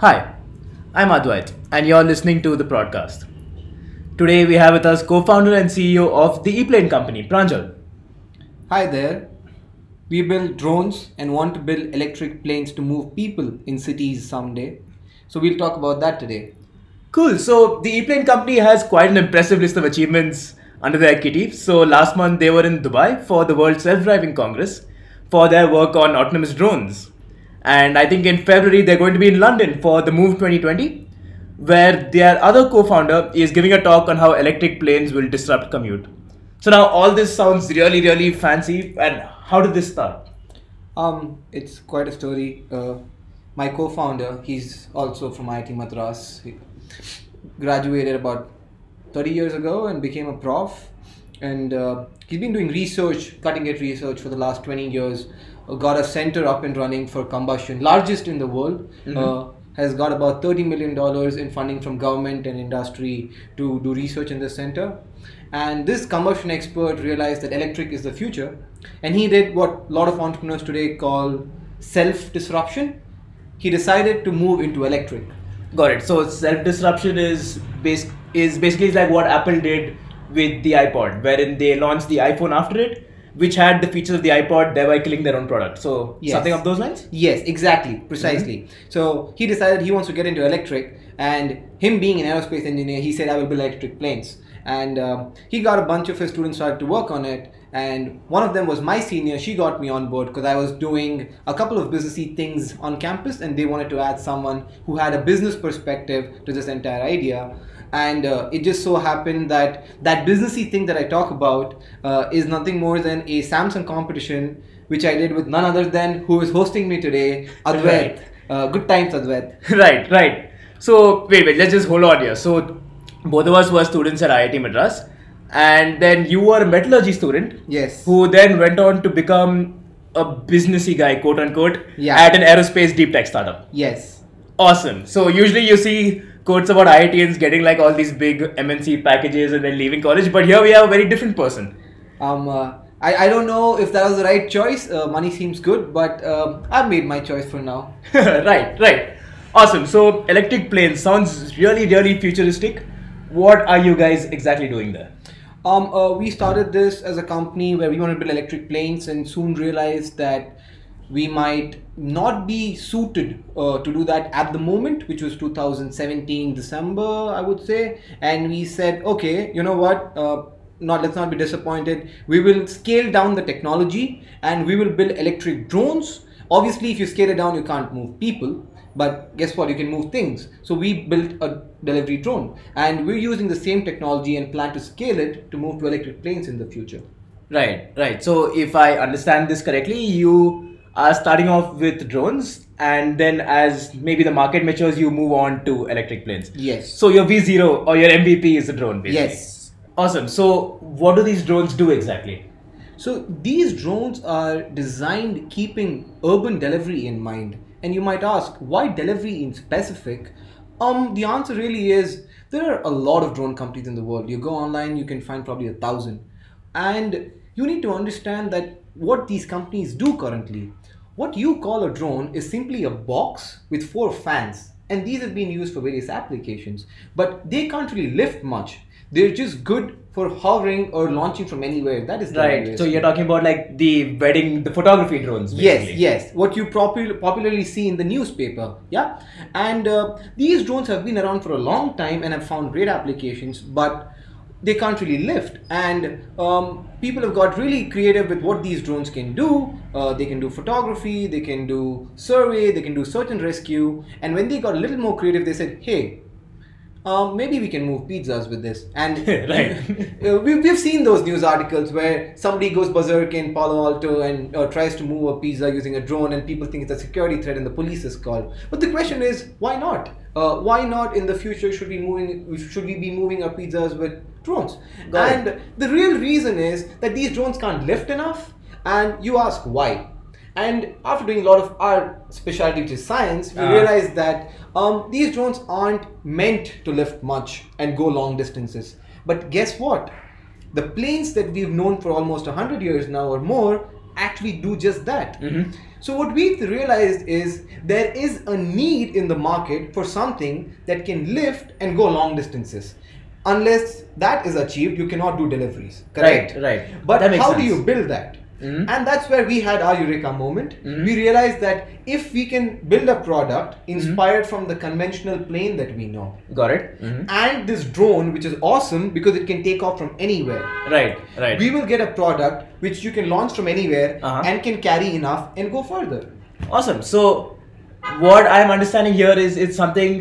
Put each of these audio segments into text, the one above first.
Hi, I'm Advait, and you're listening to the podcast. Today we have with us co-founder and CEO of the E-Plane company, Pranjal. Hi there. We build drones and want to build electric planes to move people in cities someday. So we'll talk about that today. Cool. So the E-Plane company has quite an impressive list of achievements under their kitty. So last month they were in Dubai for the World Self-Driving Congress for their work on autonomous drones. And I think in February they're going to be in London for the Move 2020, where their other co-founder is giving a talk on how electric planes will disrupt commute. So now all this sounds really, really fancy. And how did this start? Um, it's quite a story. Uh, my co-founder, he's also from IIT Madras. He graduated about 30 years ago and became a prof. And uh, he's been doing research, cutting edge research for the last 20 years. Uh, got a center up and running for combustion, largest in the world. Uh, has got about 30 million dollars in funding from government and industry to do research in this center. And this combustion expert realized that electric is the future, and he did what a lot of entrepreneurs today call self disruption. He decided to move into electric. Got it. So self disruption is bas- is basically like what Apple did with the iPod, wherein they launched the iPhone after it, which had the features of the iPod, thereby killing their own product. So Yes. something of those lines. Yes, exactly, precisely. So he decided he wants to get into electric, and him being an aerospace engineer, he said, "I will build electric planes." And um, he got a bunch of his students started to work on it, and one of them was my senior. She got me on board because I was doing a couple of businessy things on campus, and they wanted to add someone who had a business perspective to this entire idea. And uh, it just so happened that that businessy thing that I talk about uh, is nothing more than a Samsung competition, which I did with none other than who is hosting me today, Advait. Right. Uh, good times, Advait. right, right. So wait, wait. Let's just hold on here. So both of us were students at IIT Madras, and then you were a metallurgy student. Yes. Who then went on to become a businessy guy, quote unquote, Yeah. at an aerospace deep tech startup. Yes. Awesome. So usually you see quotes about IITians getting like all these big MNC packages and then leaving college, but here we have a very different person. Um, uh, I, I don't know if that was the right choice. Uh, money seems good, but um, I've made my choice for now. right, right. Awesome. So electric planes sounds really, really futuristic. What are you guys exactly doing there? Um, uh, we started this as a company where we want to build electric planes and soon realized that we might not be suited uh, to do that at the moment, which was 2017 December, I would say. And we said, okay, you know what? Uh, not let's not be disappointed. We will scale down the technology and we will build electric drones. Obviously, if you scale it down, you can't move people. But guess what? You can move things. So we built a delivery drone, and we're using the same technology and plan to scale it to move to electric planes in the future. Right, right. So if I understand this correctly, you are starting off with drones, and then as maybe the market matures, you move on to electric planes. Yes. So your V0 or your MVP is a drone, basically. Yes. Awesome. So what do these drones do exactly? So these drones are designed keeping urban delivery in mind. And you might ask, why delivery in specific? Um, the answer really is there are a lot of drone companies in the world. You go online, you can find probably a thousand. And you need to understand that what these companies do currently. What you call a drone is simply a box with four fans. And these have been used for various applications. But they can't really lift much. They're just good for hovering or launching from anywhere. That is the Right. So you're talking about like the wedding, the photography drones. Yes, basically. yes. What you popular, popularly see in the newspaper. Yeah. And uh, these drones have been around for a long time and have found great applications, but they can't really lift. And um, people have got really creative with what these drones can do. Uh, they can do photography, they can do survey, they can do search and rescue. And when they got a little more creative, they said, hey, um, maybe we can move pizzas with this. And Right. uh, we, we've seen those news articles where somebody goes berserk in Palo Alto and uh, tries to move a pizza using a drone, and people think it's a security threat, and the police is called. But the question is, why not? Uh, why not in the future should we moving should we be moving our pizzas with drones? Got and the real reason is that these drones can't lift enough, and you ask why. And after doing a lot of our specialty, which is science, we Ah. realized that um, these drones aren't meant to lift much and go long distances. But guess what? The planes that we've known for almost 100 years now or more actually do just that. Mhm. So what we realized is there is a need in the market for something that can lift and go long distances. Unless that is achieved, you cannot do deliveries. Correct. Right, right. But how do you build that? Mhm. And that's where we had our eureka moment. Mhm. We realized that if we can build a product Mm-hmm. inspired from the conventional plane that we know, Got it? Mhm. and this drone, which is awesome because it can take off from anywhere, Right, right. we will get a product which you can launch from anywhere Uh-huh. and can carry enough and go further. Awesome. So, what I'm understanding here is it's something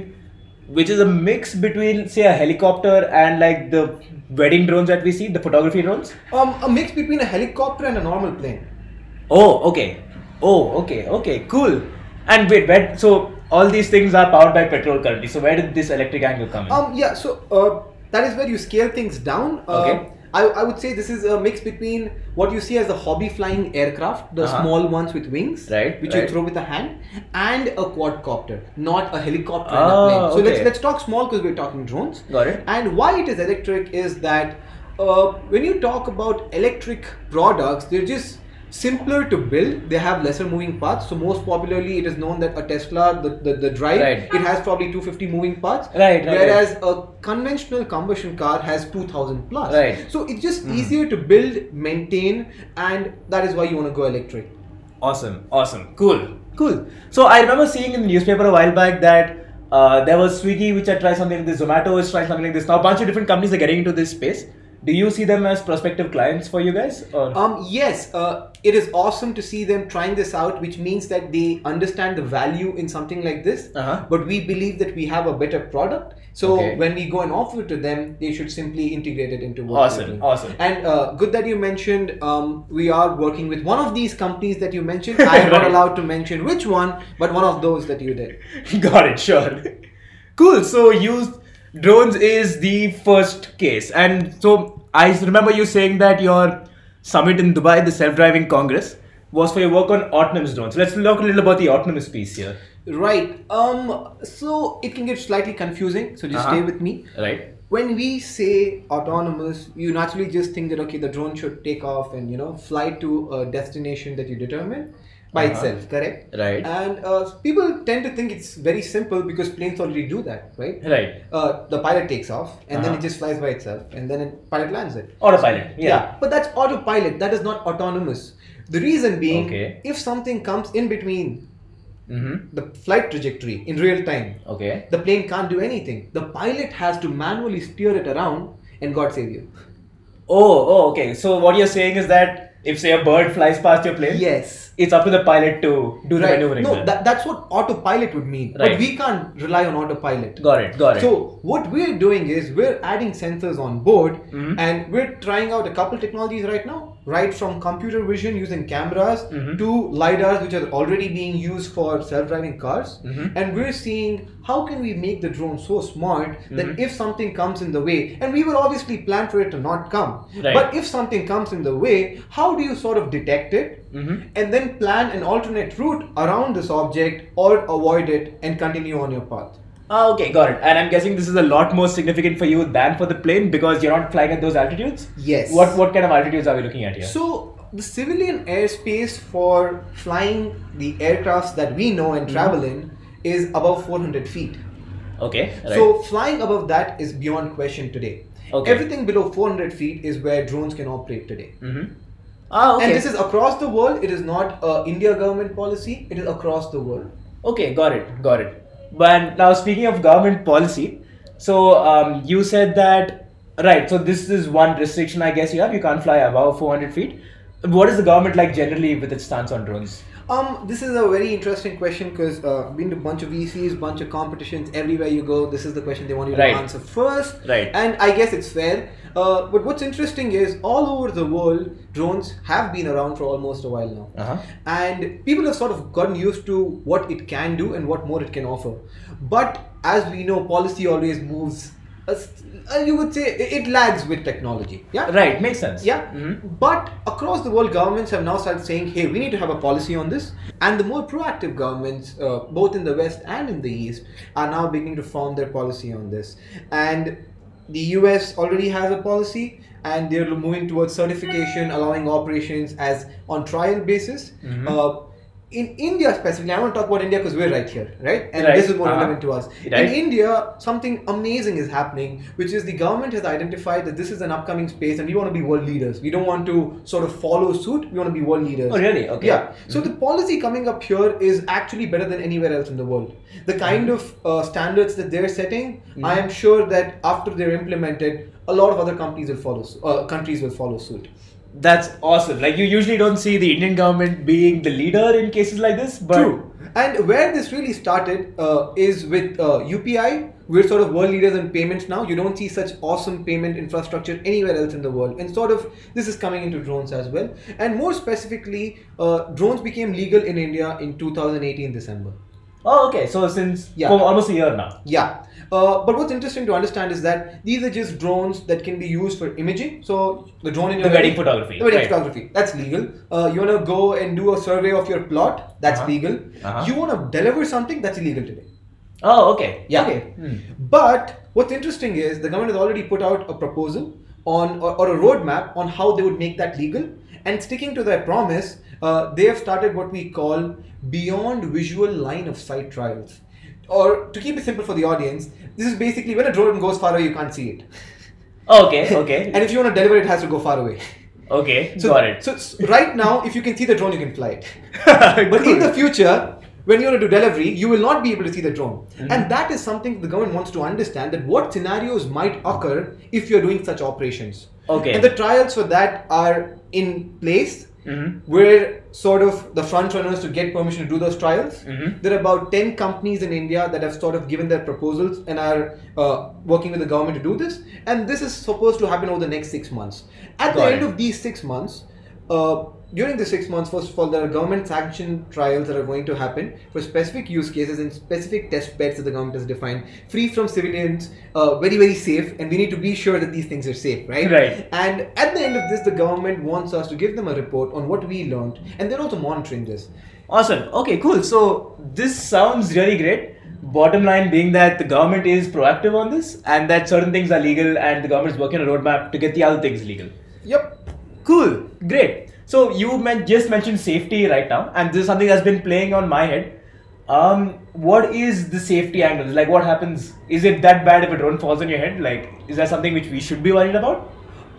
which is a mix between, say, a helicopter and like the wedding drones that we see, the photography drones. Um, a mix between a helicopter and a normal plane. Oh, okay. Oh, okay, okay, cool. And wait, where? So all these things are powered by petrol currently. So where did this electric angle come in? Um, yeah, so uh, that is where you scale things down. Uh, Okay. I, I would say this is a mix between what you see as the hobby flying aircraft, the Uh-huh. small ones with wings, Right, which right. you throw with a hand, and a quadcopter, not a helicopter and a plane. So let's let's talk small because we're talking drones. Got it. And why it is electric is that uh, when you talk about electric products, they're just simpler to build. They have lesser moving parts. So most popularly, it is known that a Tesla, the, the, the drive, Right. it has probably 250 moving parts. Right, right, Whereas a conventional combustion car has 2000 plus. Right. So it's just easier to build, maintain, and that is why you want to go electric. Awesome, awesome, cool, cool. So I remember seeing in the newspaper a while back that uh, there was Swiggy which had tried something like this, Zomato is trying something like this. Now a bunch of different companies are getting into this space. Do you see them as prospective clients for you guys? Or Um, yes, uh, it is awesome to see them trying this out, which means that they understand the value in something like this. Uh-huh. But we believe that we have a better product. So Okay. when we go and offer it to them, they should simply integrate it into what Awesome, awesome. And uh, good that you mentioned um, we are working with one of these companies that you mentioned. I am not allowed to mention which one, but one of those that you did. Got it, sure. cool. So used drones is the first case, and so I remember you saying that your summit in Dubai, the self-driving Congress, was for your work on autonomous drones. So Let's talk a little about the autonomous piece here. Right. Um. So it can get slightly confusing. So just Uh-huh. stay with me. Right. when we say autonomous, you naturally just think that okay, the drone should take off and you know fly to a destination that you determine by Uh-huh. itself, correct? Right. And uh, people tend to think it's very simple because planes already do that, right? Right. Uh, the pilot takes off and then Uh-huh. it just flies by itself, and then it, pilot lands it. Autopilot. Yeah. but that's autopilot. That is not autonomous. The reason being, Okay. if something comes in between Mm-hmm. the flight trajectory in real time, Okay. the plane can't do anything. The pilot has to manually steer it around, and God save you. Oh, oh, okay. So what you're saying is that if say a bird flies past your plane, Yes. It's up to the pilot to do the Right. maneuvering. No, that, that's what autopilot would mean. Right. But we can't rely on autopilot. got it. Got it. So what we're doing is we're adding sensors on board Mhm. and we're trying out a couple technologies right now, right from computer vision using cameras Mhm. to lidars which are already being used for self-driving cars. Mhm. And we're seeing how can we make the drone so smart that Mhm. if something comes in the way, and we will obviously plan for it to not come, Right. but if something comes in the way, how do you sort of detect it? Mhm. and then plan an alternate route around this object or avoid it and continue on your path. Ah, okay, got it. And I'm guessing this is a lot more significant for you than for the plane because you're not flying at those altitudes. Yes. What what kind of altitudes are we looking at here? So the civilian airspace for flying the aircrafts that we know and travel in is above 400 feet. okay. Right. So flying above that is beyond question today. Okay. Everything below 400 feet is where drones can operate today. hmm Ah, okay. And this is across the world. It is not a India government policy. It is across the world. Okay, got it, got it. But now speaking of government policy, so um, you said that right. So this is one restriction I guess you have. You can't fly above 400 feet. What is the government like generally with its stance on drones? Um, this is a very interesting question because uh, been to a bunch of VCs, bunch of competitions, everywhere you go, this is the question they want you Right. to answer first. Right. And I guess it's fair. Uh, but what's interesting is all over the world, drones have been around for almost a while now. Uh-huh. And people have sort of gotten used to what it can do and what more it can offer. But as we know, policy always moves. Uh, uh, you would say it it lags with technology. Yeah. Right, makes sense. Yeah, Mhm. but across the world, governments have now started saying, "Hey, we need to have a policy on this." And the more proactive governments, uh, both in the West and in the East, are now beginning to form their policy on this. And the US already has a policy and they're moving towards certification, allowing operations as on trial basis. Mhm. Uh, in India specifically, I want to talk about India because we're right here, right? And Right. this is more Uh-huh. relevant to us. Right. In India, something amazing is happening, which is the government has identified that this is an upcoming space and we want to be world leaders. We don't want to sort of follow suit, we want to be world leaders. Oh, really? Okay. Yeah. So the policy coming up here is actually better than anywhere else in the world. The kind Mm-hmm. of uh, standards that they're setting, I am sure that after they're implemented, a lot of other companies will follow. Uh, countries will follow suit. That's awesome. Like you usually don't see the Indian government being the leader in cases like this, but True. And where this really started uh, is with uh, UPI. We're sort of world leaders in payments now. You don't see such awesome payment infrastructure anywhere else in the world. And sort of this is coming into drones as well. And more specifically, uh, drones became legal in India in 2018 December. Oh, okay. So since Yeah. almost a year now. Yeah. Uh, but what's interesting to understand is that these are just drones that can be used for imaging. So the drone in your The wedding photography, The wedding right. photography. That's legal. Uh, you wanna go and do a survey of your plot. That's Uh-huh. legal. Uh-huh. You wanna deliver something. That's illegal today. Oh, okay. Yeah. Okay. Hmm. But what's interesting is the government has already put out a proposal on or, or a roadmap on how they would make that legal. And sticking to their promise, uh, they have started what we call beyond visual line of sight trials. Or to keep it simple for the audience, this is basically when a drone goes far away, you can't see it. Okay. Okay. And if you want to deliver it, has to go far away. okay. So, Got it. So s- right now, if you can see the drone, you can fly it. But in the future, when you want to do delivery, you will not be able to see the drone. Mm-hmm. And that is something the government wants to understand that what scenarios might occur if you're doing such operations. Okay. And the trials for that are in place. Mhm. We're sort of the front runners to get permission to do those trials. Mhm. There are about 10 companies in India that have sort of given their proposals and are uh, working with the government to do this. And this is supposed to happen over the next six months. At the Got end of these six months, uh, during the six months, first of all, there are government sanctioned trials that are going to happen for specific use cases and specific test beds that the government has defined, free from civilians, uh, very, very safe, and we need to be sure that these things are safe, right? Right. And at the end of this, the government wants us to give them a report on what we learned, and they're also monitoring this. Awesome. Okay, cool. So this sounds really great. Bottom line being that the government is proactive on this and that certain things are legal and the government is working on a roadmap to get the other things legal. Yep. Cool. Great. So you men- just mentioned safety right now, and this is something that's been playing on my head. Um, what is the safety angle? Like, what happens? Is it that bad if a drone falls on your head? Like, is that something which we should be worried about?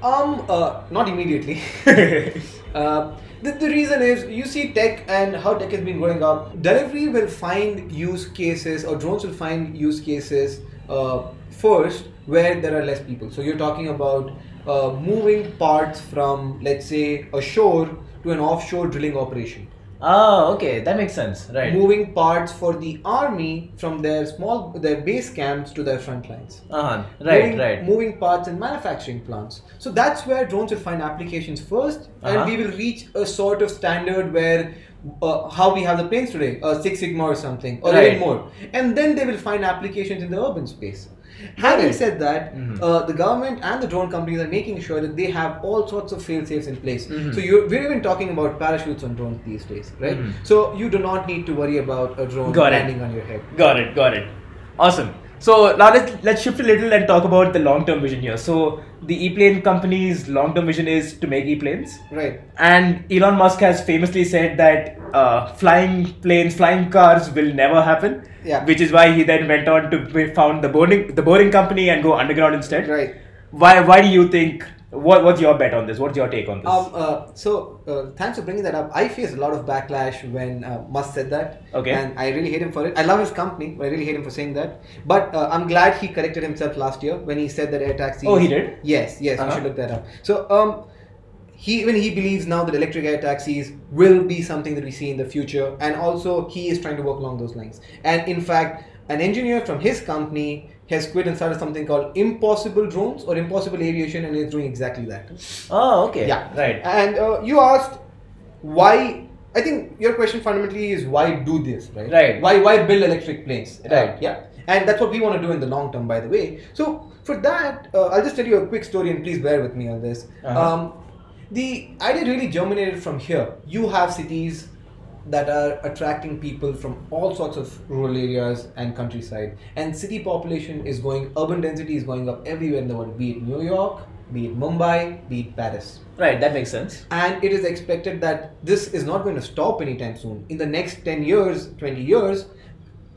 Um, uh, not immediately. uh, the, the reason is you see tech and how tech has been growing up. Delivery will find use cases, or drones will find use cases uh, first where there are less people. So you're talking about uh, moving parts from, let's say, a shore to an offshore drilling operation. Ah, okay, that makes sense. Right. Moving parts for the army from their small their base camps to their front lines. Uh-huh. Right, moving, right. moving parts in manufacturing plants. So that's where drones will find applications 1st Uh-huh. and we will reach a sort of standard where uh, how we have the planes today, uh, Six Sigma or something, or Right. even more. And then they will find applications in the urban space. Having said that, Mhm. uh, the government and the drone companies are making sure that they have all sorts of fail safes in place. Mhm. So you're, we're even talking about parachutes on drones these days, right? Mhm. So you do not need to worry about a drone Got it. landing on your head. Got it, got it. Awesome. So now let's let's shift a little and talk about the long-term vision here. So the E-plane company's long-term vision is to make E-planes, Right. and Elon Musk has famously said that uh, flying planes, flying cars will never happen. Yeah. Which is why he then went on to found the boring the boring company and go underground instead. Right. Why why do you think? What what's your bet on this? What's your take on this? Um, uh, so uh, thanks for bringing that up. I faced a lot of backlash when uh, Musk said that. Okay. And I really hate him for it. I love his company, but I really hate him for saying that. But uh, I'm glad he corrected himself last year when he said that air taxis. Oh, he did? Yes, yes. You Uh-huh. should look that up. So um, he even he believes now that electric air taxis will be something that we see in the future, and also he is trying to work along those lines. And in fact, an engineer from his company has quit and started something called Impossible Drones or Impossible Aviation, and is doing exactly that. oh, okay. Yeah. Right. And uh, you asked why. I think your question fundamentally is why do this, right? Right. Why why build electric planes? Right. Uh, yeah. And that's what we want to do in the long term, by the way. So for that, uh, I'll just tell you a quick story, and please bear with me on this. Uh-huh. Um, the idea really germinated from here. You have cities that are attracting people from all sorts of rural areas and countryside. And city population is going, urban density is going up everywhere in the world, be it New York, be it Mumbai, be it Paris. Right, that makes sense. And it is expected that this is not going to stop anytime soon. In the next 10 years, 20 years,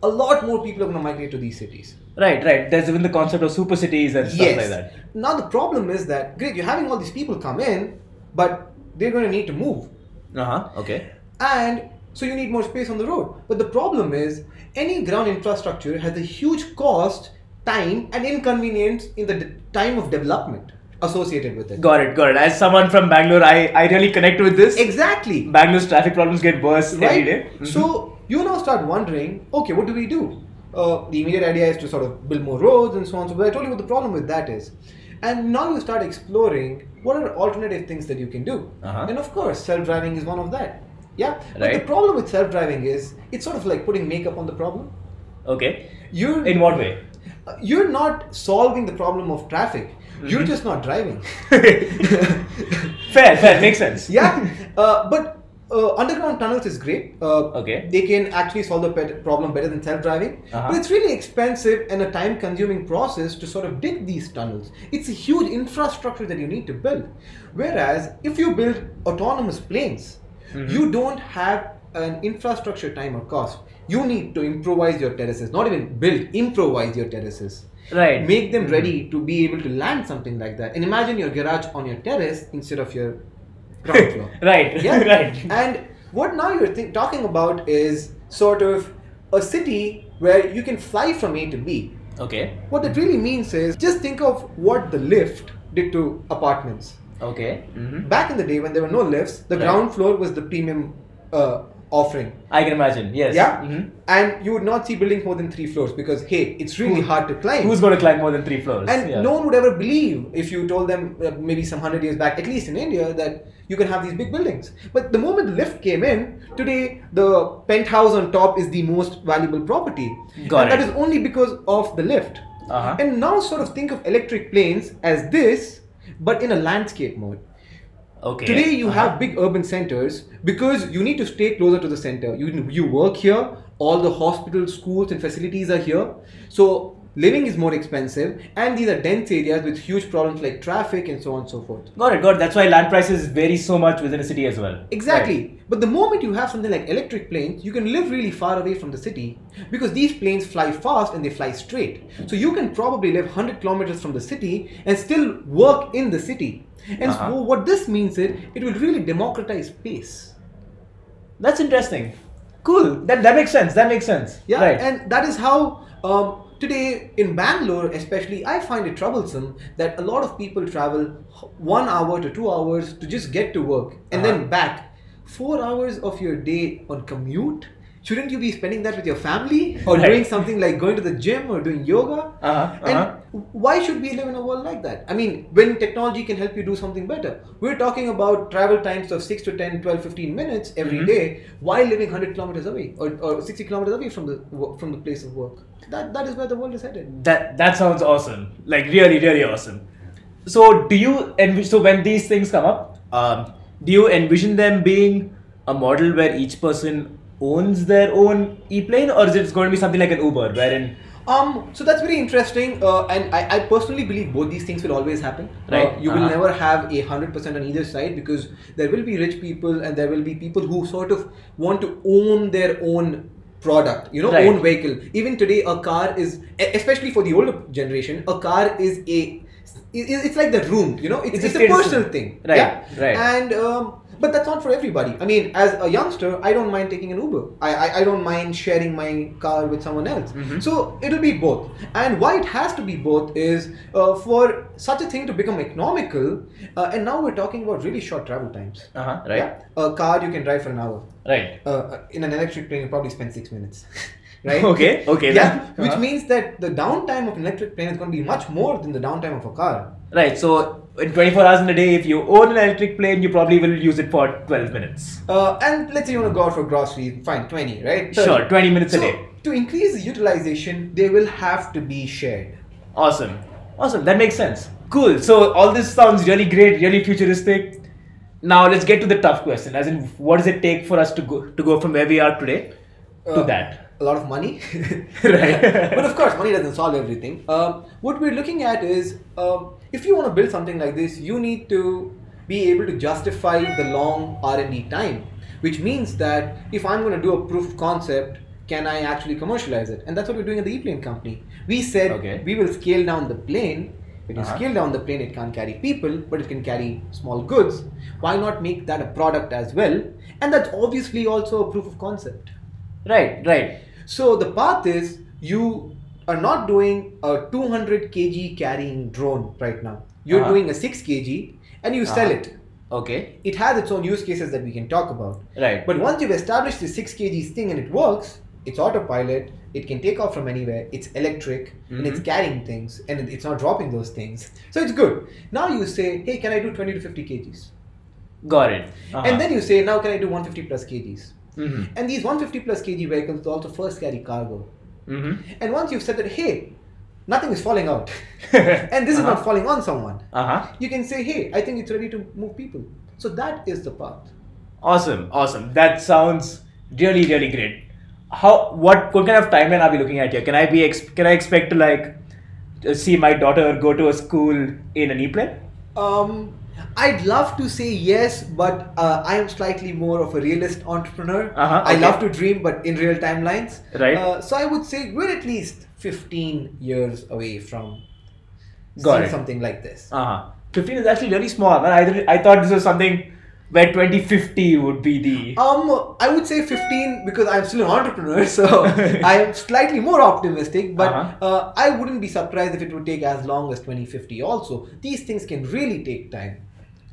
a lot more people are going to migrate to these cities. Right, right. There's even the concept of super cities and stuff like that. Now the problem is that great, you're having all these people come in, but they're going to need to move, Uh huh. Okay. and so you need more space on the road. But the problem is, any ground infrastructure has a huge cost, time, and inconvenience in the de- time of development associated with it. Got it, got it. As someone from Bangalore, I, I really connect with this. Exactly. Bangalore's traffic problems get worse every right? day. Mhm. So you now start wondering, okay, what do we do? Uh, the immediate idea is to sort of build more roads and so on. So, but I told you what the problem with that is, and now you start exploring what are alternative things that you can do. Uh-huh. And of course, self-driving is one of that. Yeah. But the problem with self-driving is it's sort of like putting makeup on the problem. okay. You're In what way? you're not solving the problem of traffic. You're Mhm. just not driving. Fair, fair. Makes sense. yeah, uh, but uh, underground tunnels is great. Uh, Okay. They can actually solve the pet- problem better than self-driving, Uh-huh. but it's really expensive and a time-consuming process to sort of dig these tunnels. It's a huge infrastructure that you need to build. Whereas if you build autonomous planes, Mhm. you don't have an infrastructure time or cost. You need to improvise your terraces, not even build, improvise your terraces. Right. Make them Mhm. ready to be able to land something like that. And imagine your garage on your terrace instead of your ground floor. right. Yeah. right. And what now you're think, talking about is sort of a city where you can fly from A to B. Okay. What it really means is just think of what the lift did to apartments. Okay. hmm Back in the day when there were no lifts, the Right. ground floor was the premium uh, offering. I can imagine. Yes. Yeah? Mhm. And you would not see buildings more than three floors because, hey, it's really Who- hard to climb. Who's going to climb more than three floors? And Yeah. no one would ever believe if you told them uh, maybe some hundred years back, at least in India, that you can have these big buildings. But the moment the lift came in, today the penthouse on top is the most valuable property. Got and it. that is only because of the lift. Uh-huh. And now sort of think of electric planes as this, but in a landscape mode. Okay. Today you Uh-huh. have big urban centers because you need to stay closer to the center. You you work here, all the hospitals, schools, and facilities are here. So living is more expensive, and these are dense areas with huge problems like traffic and so on and so forth. Got it. Got it. That's why land prices vary so much within a city as well. Exactly. Right. But the moment you have something like electric planes, you can live really far away from the city because these planes fly fast and they fly straight. So you can probably live 100 kilometers from the city and still work in the city. And Uh-huh. so what this means is it will really democratize space. That's interesting. Cool. That that makes sense. That makes sense. Yeah, Right. and that is how um, today in Bangalore, especially, I find it troublesome that a lot of people travel one hour to two hours to just get to work and Uh-huh. then back. Four hours of your day on commute. Shouldn't you be spending that with your family or Right. doing something like going to the gym or doing yoga? Uh-huh, uh-huh. And why should we live in a world like that? I mean, when technology can help you do something better. We're talking about travel times of 6 to 10, 12, 15 minutes every Mhm. day while living 100 kilometers away or, or 60 kilometers away from the from the place of work. That that is where the world is headed. That that sounds awesome. Like really, really awesome. So do you envision? So when these things come up, um, do you envision them being a model where each person owns their own e-plane, or is it going to be something like an Uber, wherein Um, so that's very interesting, uh, and I, I personally believe both these things will always happen. Right. Uh, you will Uh-huh. never have a hundred percent on either side because there will be rich people and there will be people who sort of want to own their own product. You know, Right. own vehicle. Even today, a car is, especially for the older generation, a car is a. It's like the room, you know. It's, It's a it's, a, personal thing, Right, Yeah? right. And um, but that's not for everybody. I mean, as a youngster, I don't mind taking an Uber. I, I, I don't mind sharing my car with someone else. Mhm. So it'll be both. And why it has to be both is uh, for such a thing to become economical. Uh, and now we're talking about really short travel times. uh-huh, right, Yeah? A car you can drive for an hour. right. Uh, in an electric plane, you probably spend six minutes. right? Okay, okay, Yeah, then. which Uh-huh. means that the downtime of an electric plane is going to be much more than the downtime of a car. Right. So in 24 hours in a day, if you own an electric plane, you probably will use it for 12 minutes. Uh, and let's say you want to go out for groceries, fine, 20, right? Sure, 20 minutes a day. To increase the utilization, they will have to be shared. Awesome. Awesome. That makes sense. Cool. So all this sounds really great, really futuristic. Now let's get to the tough question. As in, what does it take for us to go to go from where we are today to Uh, that? A lot of money. Right. but of course, money doesn't solve everything. Um, what we're looking at is um, if you want to build something like this, you need to be able to justify the long R&D time, which means that if I'm going to do a proof of concept, can I actually commercialize it? And that's what we're doing at the E-plane company. We said Okay. we will scale down the plane. When you Uh-huh. scale down the plane, it can't carry people, but it can carry small goods. Why not make that a product as well? And that's obviously also a proof of concept. Right, right. So the path is you are not doing a 200 kg carrying drone right now. You're Uh-huh. doing a 6 kg and you sell Uh-huh. it. Okay. It has its own use cases that we can talk about. Right. But once you've established the 6 kg thing and it works, it's autopilot, it can take off from anywhere, it's electric, and it's Mhm. carrying things, and it's not dropping those things. So it's good. Now you say, hey, can I do 20 to 50 kgs? Got it. Uh-huh. And then you say, now can I do 150 plus kgs? Mhm. And these 150 plus kg vehicles will also first carry cargo. Mhm. And once you've said that, hey, nothing is falling out, and this is not Uh-huh. falling on someone, Uh-huh. you can say, hey, I think it's ready to move people. So that is the path. Awesome, awesome. That sounds really, really great. How? What? What kind of timeline are we looking at here? Can I be? Ex- can I expect to like uh, see my daughter go to a school in an e-plane? Um, I'd love to say yes, but uh, I am slightly more of a realist entrepreneur. Uh-huh, I love to dream, but in real timelines. Right. Uh, so I would say we're at least 15 years away from Got seeing it. something like this. Uh huh. Fifteen is actually really small. I I thought this was something where 2050 would be the. Um, I would say 15 because I'm still an entrepreneur, so I am slightly more optimistic. But Uh-huh. uh, I wouldn't be surprised if it would take as long as 2050. Also, these things can really take time.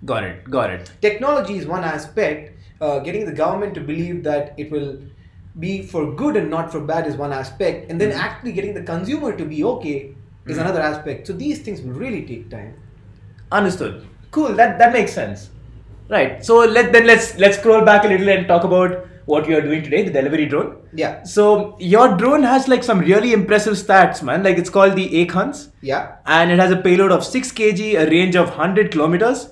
Got it. Got it. Technology is one aspect. Uh, getting the government to believe that it will be for good and not for bad is one aspect, and then Mhm. actually getting the consumer to be okay is Mhm. another aspect. So these things will really take time. Understood. Cool. That that makes sense. Right. So let then let's let's scroll back a little and talk about what you are doing today, the delivery drone. Yeah, So your drone has like some really impressive stats, man. Like it's called the Akhans, yeah. and it has a payload of 6 kg, a range of 100 kilometers,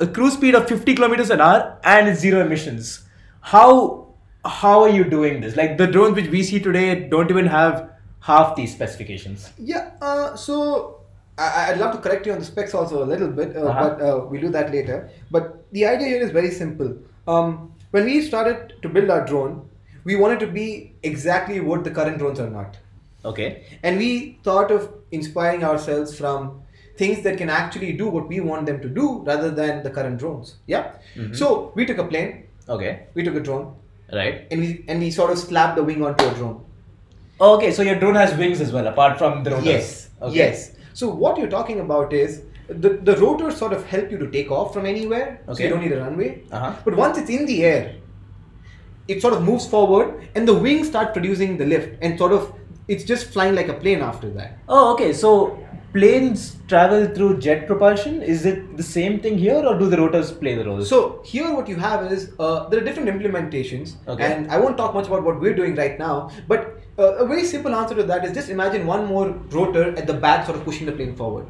a cruise speed of 50 kilometers an hour, and zero emissions. How how are you doing this? Like the drones which we see today don't even have half these specifications. Yeah, uh, so I, I'd love to correct you on the specs also a little bit, uh, Uh-huh. but uh, we'll do that later. But the idea here is very simple. Um, when we started to build our drone, we wanted to be exactly what the current drones are not. Okay. And we thought of inspiring ourselves from things that can actually do what we want them to do rather than the current drones. Yeah? Mhm. So we took a plane, Okay. we took a drone, Right. and we, and we sort of slapped the wing onto a drone. Okay. So your drone has wings as well, apart from the rotors. Yes. Okay. Yes. So what you're talking about is the, the rotors sort of help you to take off from anywhere. So you don't need a runway. Uh-huh. But once it's in the air, it sort of moves forward and the wings start producing the lift and sort of it's just flying like a plane after that. Oh, okay. So planes travel through jet propulsion. Is it the same thing here, or do the rotors play the role? So here what you have is uh, there are different implementations Okay. and I won't talk much about what we're doing right now, but uh, a very simple answer to that is just imagine one more rotor at the back sort of pushing the plane forward.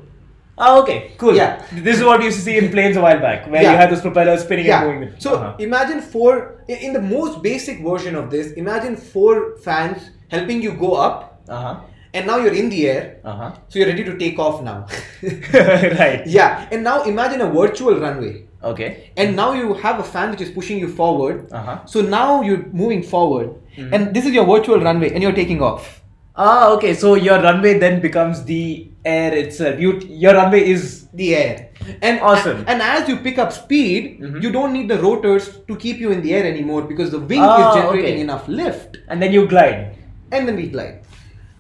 Ah, okay, cool. Yeah. This is what you used to see in planes a while back, where Yeah. you had those propellers spinning and moving. Yeah. So Uh-huh. imagine four in the most basic version of this. Imagine four fans helping you go up, Uh-huh. and now you're in the air. Uh-huh. So you're ready to take off now. right. yeah. And now imagine a virtual runway, Okay. and now you have a fan which is pushing you forward. Uh-huh. So now you're moving forward, Mhm. and this is your virtual runway, and you're taking off. Ah, okay. So your runway then becomes the air itself. You, your runway is The air. And Awesome. And as you pick up speed, Mhm. you don't need the rotors to keep you in the air anymore because the wing Ah, is generating okay. enough lift, and then you glide. And then we glide.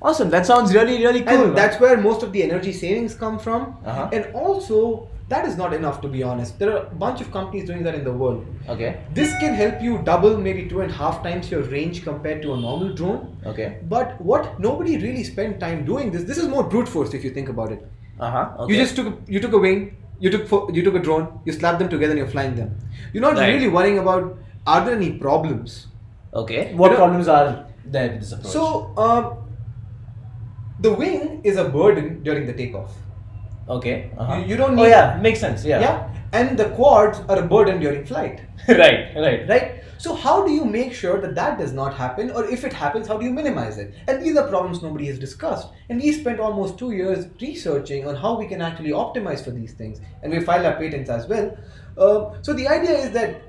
Awesome. That sounds really, really cool. and that's where most of the energy savings come from Uh-huh. and also that is not enough to be honest there are a bunch of companies doing that in the world okay. this can help you double maybe two and a half times your range compared to a normal drone Okay. but what nobody really spent time doing this this is more brute force if you think about it Uh-huh. Okay. you just took a, you took a wing you took fo- you took a drone you slapped them together and you're flying them you're not Right. really worrying about are there any problems Okay. What You know- problems are this approach? so um, the wing is a burden during the takeoff Okay. Uh-huh. You- you don't need. Oh yeah, makes sense. Yeah. Yeah. and the quads are a burden during flight. right, right. Right? So, how do you make sure that that does not happen, or if it happens, how do you minimize it? And these are problems nobody has discussed. And we spent almost two years researching on how we can actually optimize for these things, and we filed our patents as well. Uh, so, the idea is that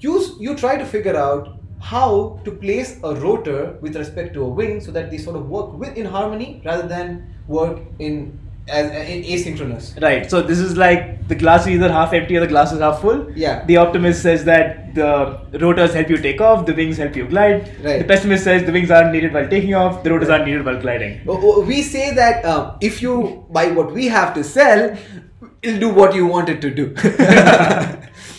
you, you try to figure out how to place a rotor with respect to a wing so that they sort of work with in harmony rather than work in as in asynchronous. Right. So this is like the glass is either half empty or the glass is half full. Yeah. The optimist says that the rotors help you take off, the wings help you glide. Right. The pessimist says the wings aren't needed while taking off, the rotors aren't needed while gliding. Oh, oh, We say that um, if you buy what we have to sell, it'll do what you want it to do.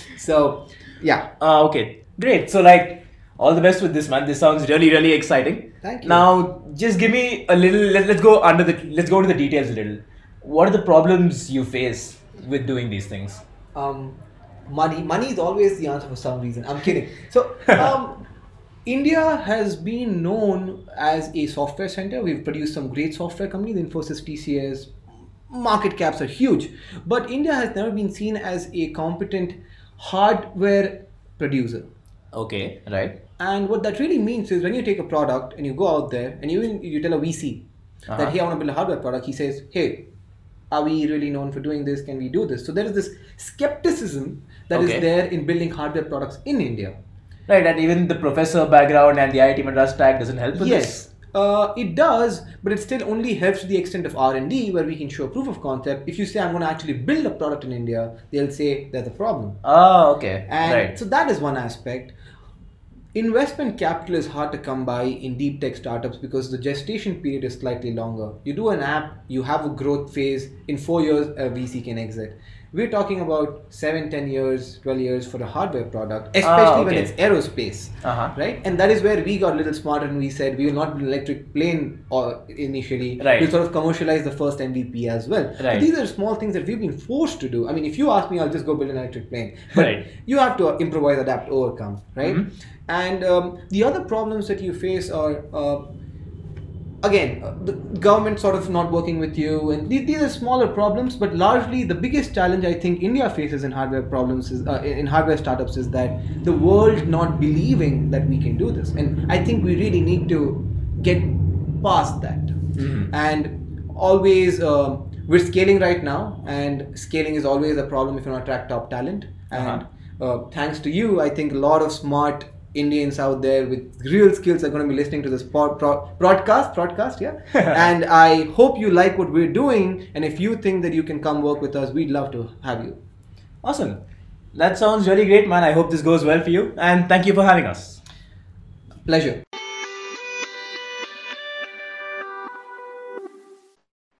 so, yeah. Uh, okay. Great. So like all the best with this man. This sounds really, really exciting. Thank you. Now just give me a little let, let's go under the let's go to the details a little. What are the problems you face with doing these things? um, money. Money is always the answer for some reason. I'm kidding. So, um, India has been known as a software center. We've produced some great software companies, Infosys, TCS. Market caps are huge, but India has never been seen as a competent hardware producer. Okay, right. And what that really means is when you take a product and you go out there and you you tell a VC Uh-huh. that hey, I want to build a hardware product, he says, hey, are we really known for doing this? Can we do this? So there is this skepticism that is Okay. there in building hardware products in India. Right, and even the professor background and the IIT Madras tag doesn't help with yes. this. Uh, it does, but it still only helps to the extent of R&D where we can show proof of concept. If you say I'm going to actually build a product in India, they'll say there's a problem. Ah, okay. And right. so that is one aspect. Investment capital is hard to come by in deep tech startups because the gestation period is slightly longer. You do an app, you have a growth phase, in four years, a VC can exit. We're talking about seven, 10 years, 12 years for a hardware product, especially when okay. it's aerospace. Uh-huh. Right? And that is where we got a little smarter and we said we will not build an electric plane or initially. Right. We'll sort of commercialize the first MVP as well. But Right. these are small things that we've been forced to do. I mean, if you ask me, I'll just go build an electric plane. But Right. you have to improvise, adapt, overcome, right? Mhm. And um, the other problems that you face are, uh, again, uh, the government sort of not working with you, and these, these are smaller problems. But largely, the biggest challenge I think India faces in hardware problems is uh, in hardware startups is that the world not believing that we can do this, and I think we really need to get past that. Mhm. And always. Uh, we're scaling right now, and scaling is always a problem if you don't attract top talent. And uh, thanks to you, I think a lot of smart Indians out there with real skills are going to be listening to this pod, pro- broadcast. Broadcast, yeah. and I hope you like what we're doing. And if you think that you can come work with us, we'd love to have you. Awesome. That sounds really great, man. I hope this goes well for you. And thank you for having us. Pleasure.